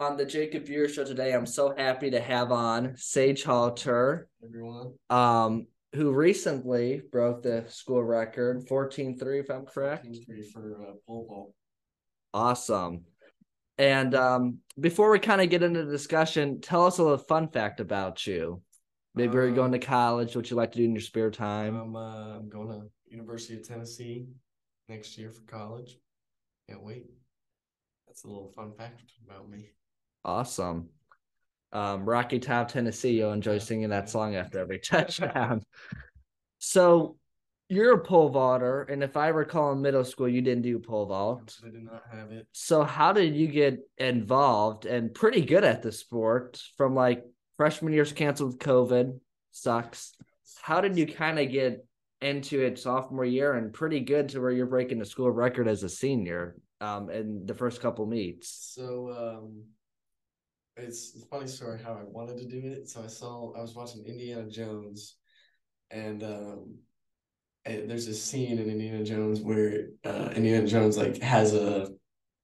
on the Jacob Buehrer Show today, I'm so happy to have on Sage Halter, everyone. um, who recently broke the school record, 14-3, if I'm correct. Three for uh, pole vault. Awesome. And um, before we kind of get into the discussion, tell us a little fun fact about you. Maybe you're going to Um, college, what you like to do in your spare time. I'm uh, I'm going to University of Tennessee next year for college. Can't wait. That's a little fun fact about me. Awesome. Um, Rocky Top, Tennessee. You'll enjoy singing that song after every touchdown. so you're a pole vaulter, and if I recall in middle school, you didn't do pole vault. I did not have it. So how did you get involved and pretty good at the sport from like freshman year's canceled with COVID? Sucks. How did you kind of get into it sophomore year and pretty good to where you're breaking the school record as a senior um in the first couple meets? So um, it's a funny story how I wanted to do it. So I saw I was watching Indiana Jones, and um, and there's a scene in Indiana Jones where uh, Indiana Jones like has a,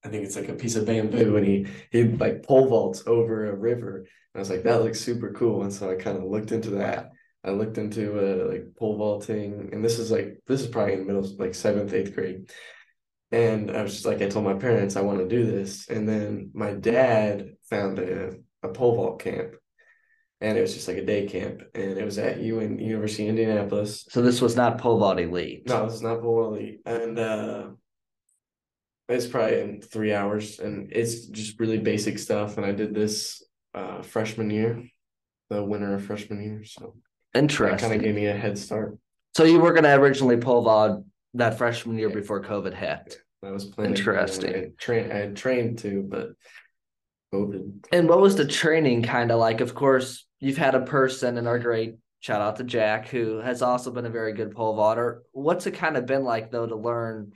I think it's like a piece of bamboo, and he he like pole vaults over a river. And I was like, that looks super cool, and so I kind of looked into that. I looked into uh, like pole vaulting, and this is like this is probably in middle like seventh eighth grade. And I was just like, I told my parents I want to do this. And then my dad found a, a pole vault camp. And it was just like a day camp. And it was at UN University of Indianapolis. So this was not pole vault elite. No, this is not pole vault elite. And uh it's probably in three hours. And it's just really basic stuff. And I did this uh freshman year, the winter of freshman year. So that kind of gave me a head start. So you were gonna originally pole vault that freshman year before COVID hit. I was planning. Interesting. I had trained I had trained to, but COVID. And what was the training kind of like? Of course, you've had a person in our great shout out to Jack, who has also been a very good pole vaulter. What's it kind of been like though to learn,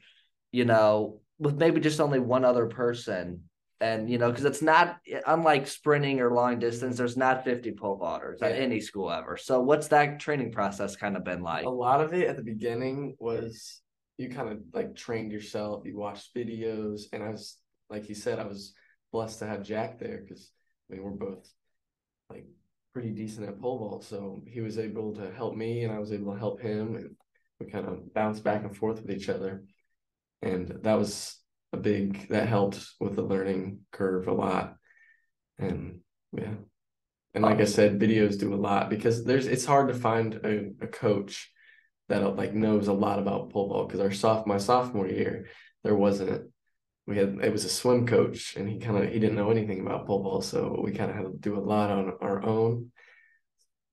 you know, with maybe just only one other person? And you know, because it's not unlike sprinting or long distance, there's not 50 pole vaulters at any school ever. So what's that training process kind of been like? a lot of it at the beginning was you kind of like trained yourself you watched videos and i was like you said i was blessed to have jack there because i mean we're both like pretty decent at pole vault so he was able to help me and i was able to help him and we kind of bounced back and forth with each other. And that was a big that helped with the learning curve a lot. And yeah. And like i said videos do a lot because there's it's hard to find a, a coach that like knows a lot about pole vault because our soft my sophomore year there wasn't we had it was a swim coach and he kind of he didn't know anything about pole vault so we kind of had to do a lot on our own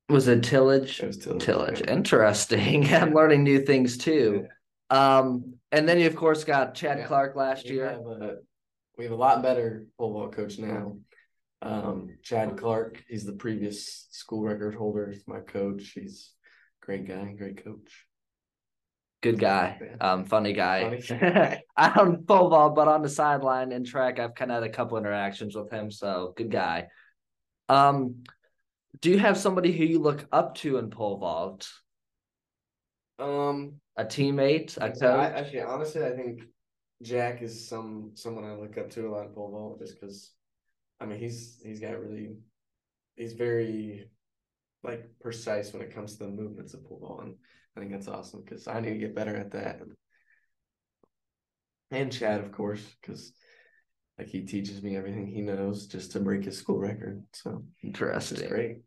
Was it tillage? it was tillage, Tillage. yeah. Interesting. I'm learning new things too. Um, and then you of course got Chad Yeah. Clark last we year. have a we have a lot better pole vault coach now um chad clark he's the previous school record holder he's my coach he's a great guy great coach Good guy. Um, funny guy. Funny. I don't pole vault, but on the sideline and track, I've kind of had a couple interactions with him. So good guy. Um, do you have somebody who you look up to in pole vault? um A teammate, a I, coach? actually, honestly, I think Jack is some someone I look up to a lot in pole vault, just because, I mean, he's he's got really, he's very, like precise when it comes to the movements of pole vault, and I think that's awesome because I need to get better at that. And Chad, of course, because like he teaches me everything he knows just to break his school record. So it's Interesting. great.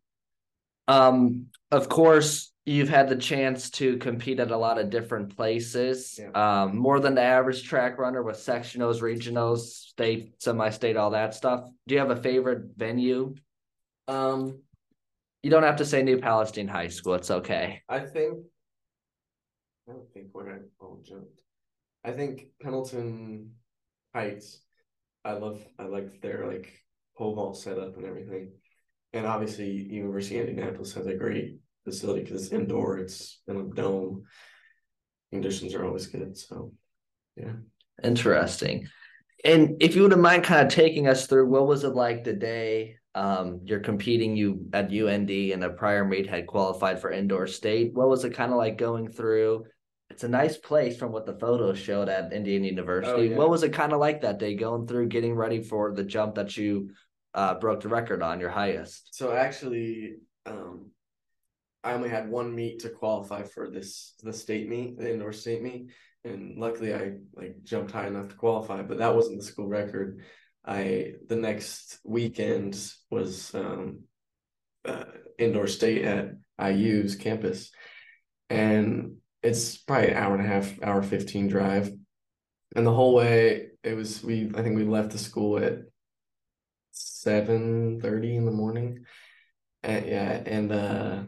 Um, of course, you've had the chance to compete at a lot of different places. Yeah. Um, more than the average track runner with sectionals, regionals, state, semi-state, all that stuff. Do you have a favorite venue? Um, You don't have to say New Palestine High School. It's okay. I think I don't think where I oh jumped. I think Pendleton Heights. I love I like their like pole vault setup and everything. And obviously University of Indianapolis has a great facility because it's indoor, it's in a dome. Conditions are always good. So yeah. Interesting. And if you wouldn't mind kind of taking us through what was it like the day um you're competing you at UIndy and a prior meet had qualified for indoor state? What was it kind of like going through? It's a nice place from what the photos showed at Indiana University. yeah. What was it kind of like that day going through getting ready for the jump that you uh, broke the record on your highest? So actually, um, I only had one meet to qualify for this the state meet, the indoor state meet, and luckily I like jumped high enough to qualify. But that wasn't the school record. I the next weekend was um, uh, indoor state at IU's campus, and it's probably an hour and a half, hour fifteen drive, and the whole way it was we I think we left the school at seven thirty in the morning, and yeah, and uh,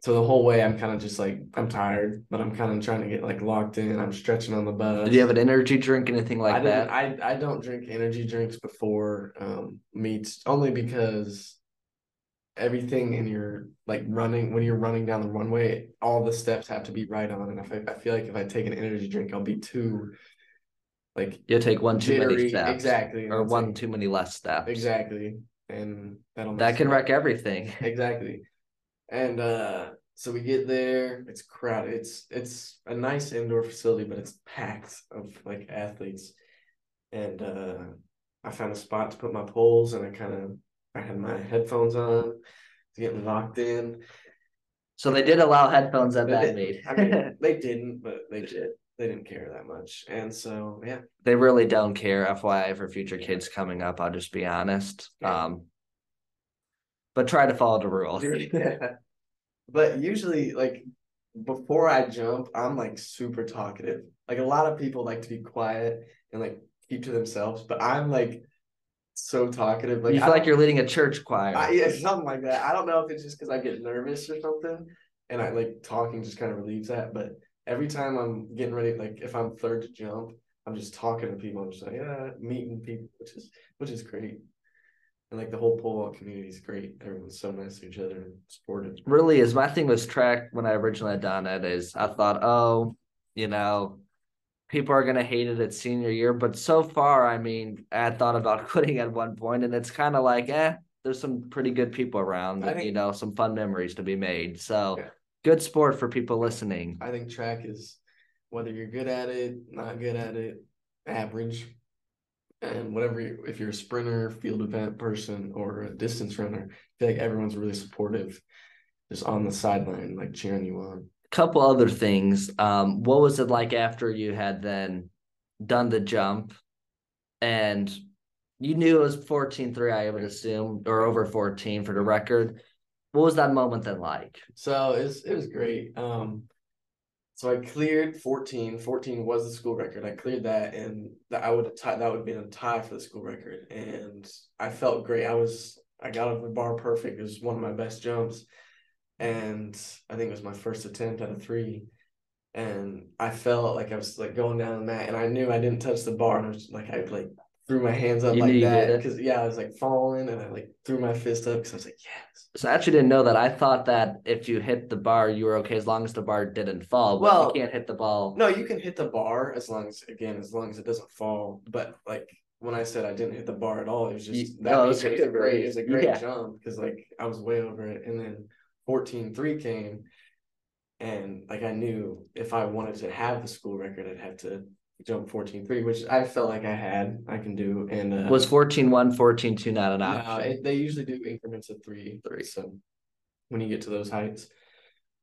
so the whole way I'm kind of just like I'm tired, but I'm kind of trying to get like locked in. I'm stretching on the bus. Do you have an energy drink, anything like I that? I I don't drink energy drinks before um meets only because everything in your like running when you're running down the runway, all the steps have to be right on. And if I, I feel like if I take an energy drink, I'll be too like You'll take one too many steps, Exactly. or one like- too many less steps. exactly. And that'll That can me wreck everything. Exactly. And uh so we get there, it's crowded. It's it's a nice indoor facility, but it's packed of like athletes. And uh I found a spot to put my poles and I kind of I had my headphones on, getting locked in. So they did allow headphones at that meet. I mean, they didn't, but they did. They didn't care that much. And so yeah. they really don't care. FYI for future kids coming up, I'll just be honest. Yeah. Um, but try to follow the rules. but usually like before I jump, I'm like super talkative. Like a lot of people like to be quiet and like keep to themselves, but I'm like so talkative. Like you I feel like you're leading a church choir. I, yeah, something like that. I don't know if it's just because I get nervous or something, and I like talking just kind of relieves that. But every time I'm getting ready, like if I'm third to jump, I'm just talking to people. I'm just like, yeah, meeting people, which is which is great. And like the whole pole vault community is great. Everyone's so nice to each other and supportive. really is my thing was track when I originally had done it is I thought, oh, you know, people are gonna hate it at senior year. But so far, I mean, I had thought about quitting at one point, and it's kind of like, eh, there's some pretty good people around, and, think- you know, some fun memories to be made. So Yeah. good sport for people listening. I think track is whether you're good at it, not good at it, average, and whatever. You, if you're a sprinter, field event person, or a distance runner, I feel like everyone's really supportive, just on the sideline, like cheering you on. A couple other things. Um, what was it like after you had then done the jump and you knew it was 14-3, I would assume, or over 14 for the record. What was that moment then like? So it was, it was great. Um, so I cleared 14. 14 was the school record. I cleared that, and that I would tied. That would have been a tie for the school record, and I felt great. I was I got over the bar perfect. It was one of my best jumps, and I think it was my first attempt at a three. And I felt like I was like going down the mat, and I knew I didn't touch the bar, and I was like I like threw my hands up You like that because yeah, I was like falling, and I like threw my fist up because I was like yes. So I actually didn't know that. I thought that if you hit the bar, you were okay as long as the bar didn't fall. Well, you can't hit the ball. No, you can hit the bar as long as again as long as it doesn't fall. But like when I said I didn't hit the bar at all, it was just You- that oh, means it's it was a great it was a great yeah. jump because like I was way over it, and then 14-3 came, and like I knew if I wanted to have the school record, I'd have to jump 14-3, which I felt like I had I can do. And uh, Was 14-1, 14-2 not an no, option? it, they usually do increments of three, Three. So when you get to those heights,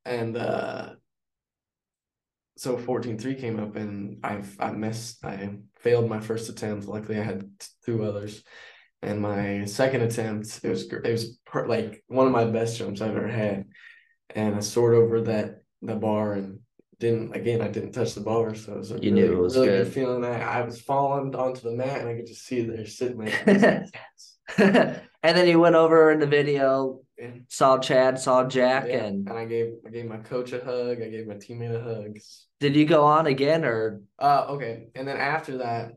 and uh, so fourteen three came up, and I've I missed. I failed my first attempt. Luckily, I had two others, and my second attempt it was it was per, like one of my best jumps I've ever had, and I soared over that the bar and didn't again I didn't touch the bar, so it was a You really, knew it was really good. feeling that I was falling onto the mat and I could just see it there sitting there. and then you went over in the video, Yeah. saw Chad, saw Jack, Yeah, and and I gave I gave my coach a hug. I gave my teammate a hug. did you go on again or Uh, okay, and then after that,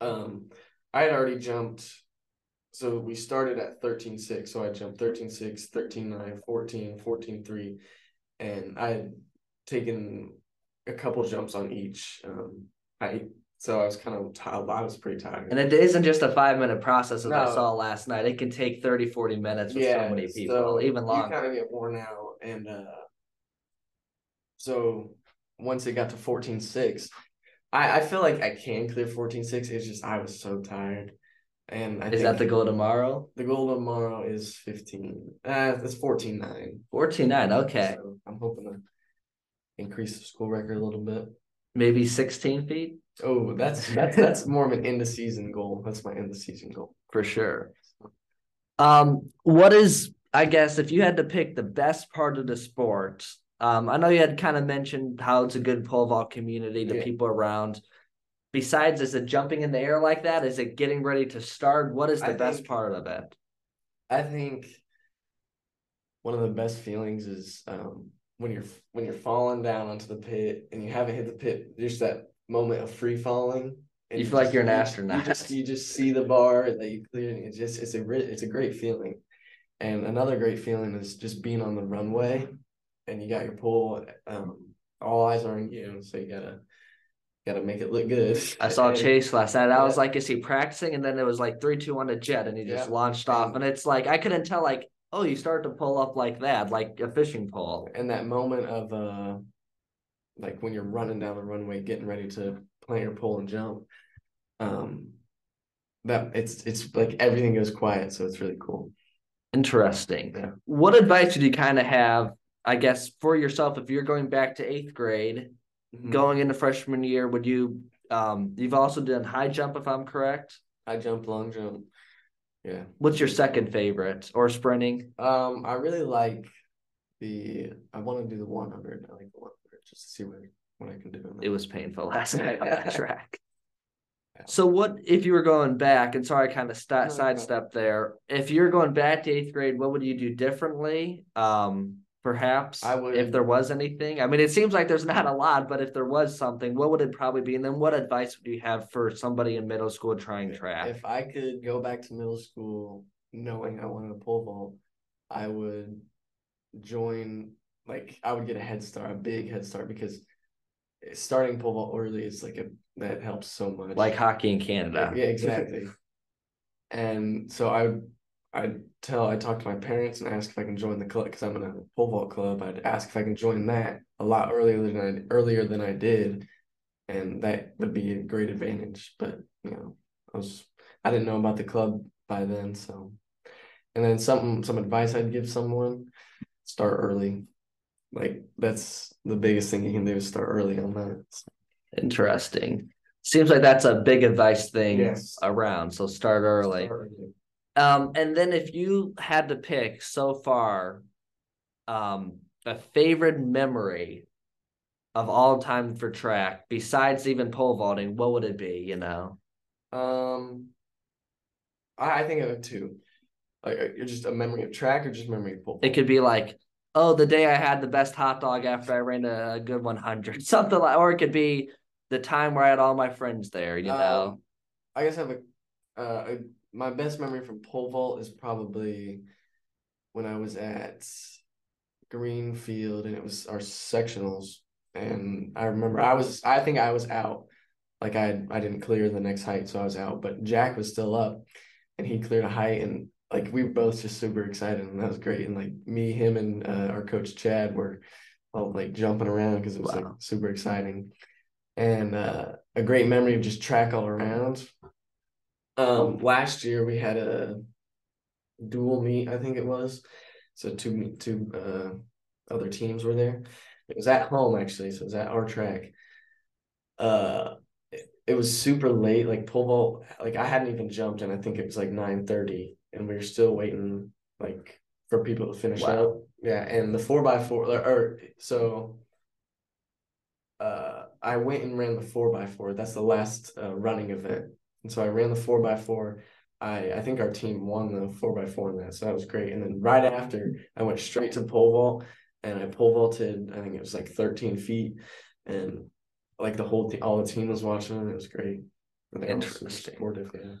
um, I had already jumped. So we started at 13.6. So I jumped 13.6, 13.9, 14, 14.3, and I taken a couple jumps on each um, height. So I was kind of tired. I was pretty tired. And it isn't just a five minute process as I saw last night. It can take 30, 40 minutes with so many people, so even longer. You kind of get worn out, and uh, so once it got to fourteen six, I I feel like I can clear fourteen six. It's just I was so tired, And I Is that the goal tomorrow? The goal tomorrow is fifteen. Uh, it's fourteen nine. 14-9, okay. So I'm hoping to increase the school record a little bit. Maybe 16 feet Oh, that's that's that's more of an end of season goal. That's my end of season goal. for sure. Um, what is I guess if you had to pick the best part of the sport, um, I know you had kind of mentioned how it's a good pole vault community, the Yeah. people around. Besides, is it jumping in the air like that? Is it getting ready to start? What is the I best think- part of it? I think one of the best feelings is um, when you're when you're falling down onto the pit and you haven't hit the pit. Just that moment of free falling. and You feel like you're an astronaut. You just you just see the bar that you clear. and It's just it's a it's a great feeling. And another great feeling is just being on the runway, and you got your pole. Um, all eyes are on you, so you gotta gotta make it look good. I saw Chase last night. I was like, is he practicing? And then it was like three, two, one to jet, and he just Yeah. launched off. And it's like I couldn't tell, like, oh, you start to pull up like that, like a fishing pole. and that moment of uh like when you're running down the runway getting ready to plant your pole and jump um that it's it's like everything goes quiet so it's really cool Interesting. Yeah. What advice would you kind of have, I guess, for yourself if you're going back to eighth grade, Mhm. going into freshman year? Would you, um, you've also done high jump, if I'm correct? High jump long jump yeah What's your second favorite or sprinting? um i really like the i want to do the 100 i like the 100 just to see what what i can do in. It was painful last night on that track. Yeah. So what if you were going back? And sorry, I kind of st- No, sidestepped there. If you're going back to eighth grade, what would you do differently? Um, perhaps I would- if there was anything. I mean, it seems like there's not a lot, but if there was something, what would it probably be? And then what advice would you have for somebody in middle school trying track? If I could go back to middle school knowing I wanted a pole vault, I would join like I would get a head start, a big head start because starting pole vault early is like a that helps so much. like hockey in Canada. yeah, exactly. and so I would I'd tell I talk to my parents and ask if I can join the club because I'm in a pole vault club. I'd ask if I can join that a lot earlier than I earlier than I did, and that would be a great advantage. But you know, I was I didn't know about the club by then, so and then something some advice I'd give someone: start early. Like that's the biggest thing you can do is start early on that. Interesting. Seems like that's a big advice thing Yes. around. So start early. Start early. Um, and then if you had to pick so far, um, a favorite memory of all time for track, besides even pole vaulting, what would it be? You know, Um, I, I think of have two. Like, uh, just a memory of track or just memory of pole. it could be like, oh, the day I had the best hot dog after I ran a, good 100, something like, or it could be the time where I had all my friends there, you know. Um, I guess I have a, uh, my best memory from pole vault is probably when I was at Greenfield and it was our sectionals, and I remember I was I think I was out, like I I didn't clear the next height, so I was out, but Jack was still up, and he cleared a height, and like we were both just super excited, and that was great, and like me, him, and uh, our coach Chad were all like jumping around because it was Wow. like super exciting and uh, a great memory of just track all around. Um, last year we had a dual meet, I think it was. So two two uh, other teams were there. It was at home actually, so it was at our track. Uh, it, it was super late, like pole vault. Like I hadn't even jumped, and I think it was like nine thirty, and we were still waiting, like for people to finish Wow. up. Yeah, and the four by four, or, or so uh, I went and ran the four by four. That's the last uh, running event, and so I ran the four by four. I I think our team won the four by four in that, so that was great. And then right after, I went straight to pole vault, and I pole vaulted. I think it was like thirteen feet, and like the whole all the team was watching. and It was great. I think was Interesting. supportive, yeah.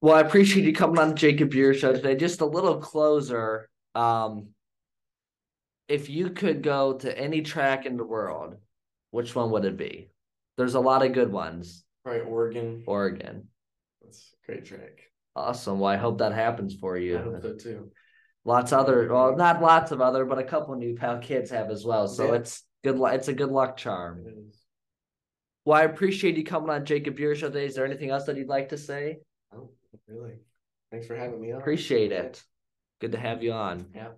Well, I appreciate you coming on the Jacob Buehrer Show today. Just a little closer. Um, if you could go to any track in the world, which one would it be? There's a lot of good ones. Right, Oregon. Oregon. That's a great track. Awesome. Well, I hope that happens for you. I hope so too. Lots other, well, not lots of other, but a couple new pal kids have as well. So Yeah. it's good. It's a good luck charm. Well, I appreciate you coming on Jacob Buehrer Show today. Is there anything else that you'd like to say? Oh, Really. Thanks for having me on. Appreciate it. Good to have you on. Yeah.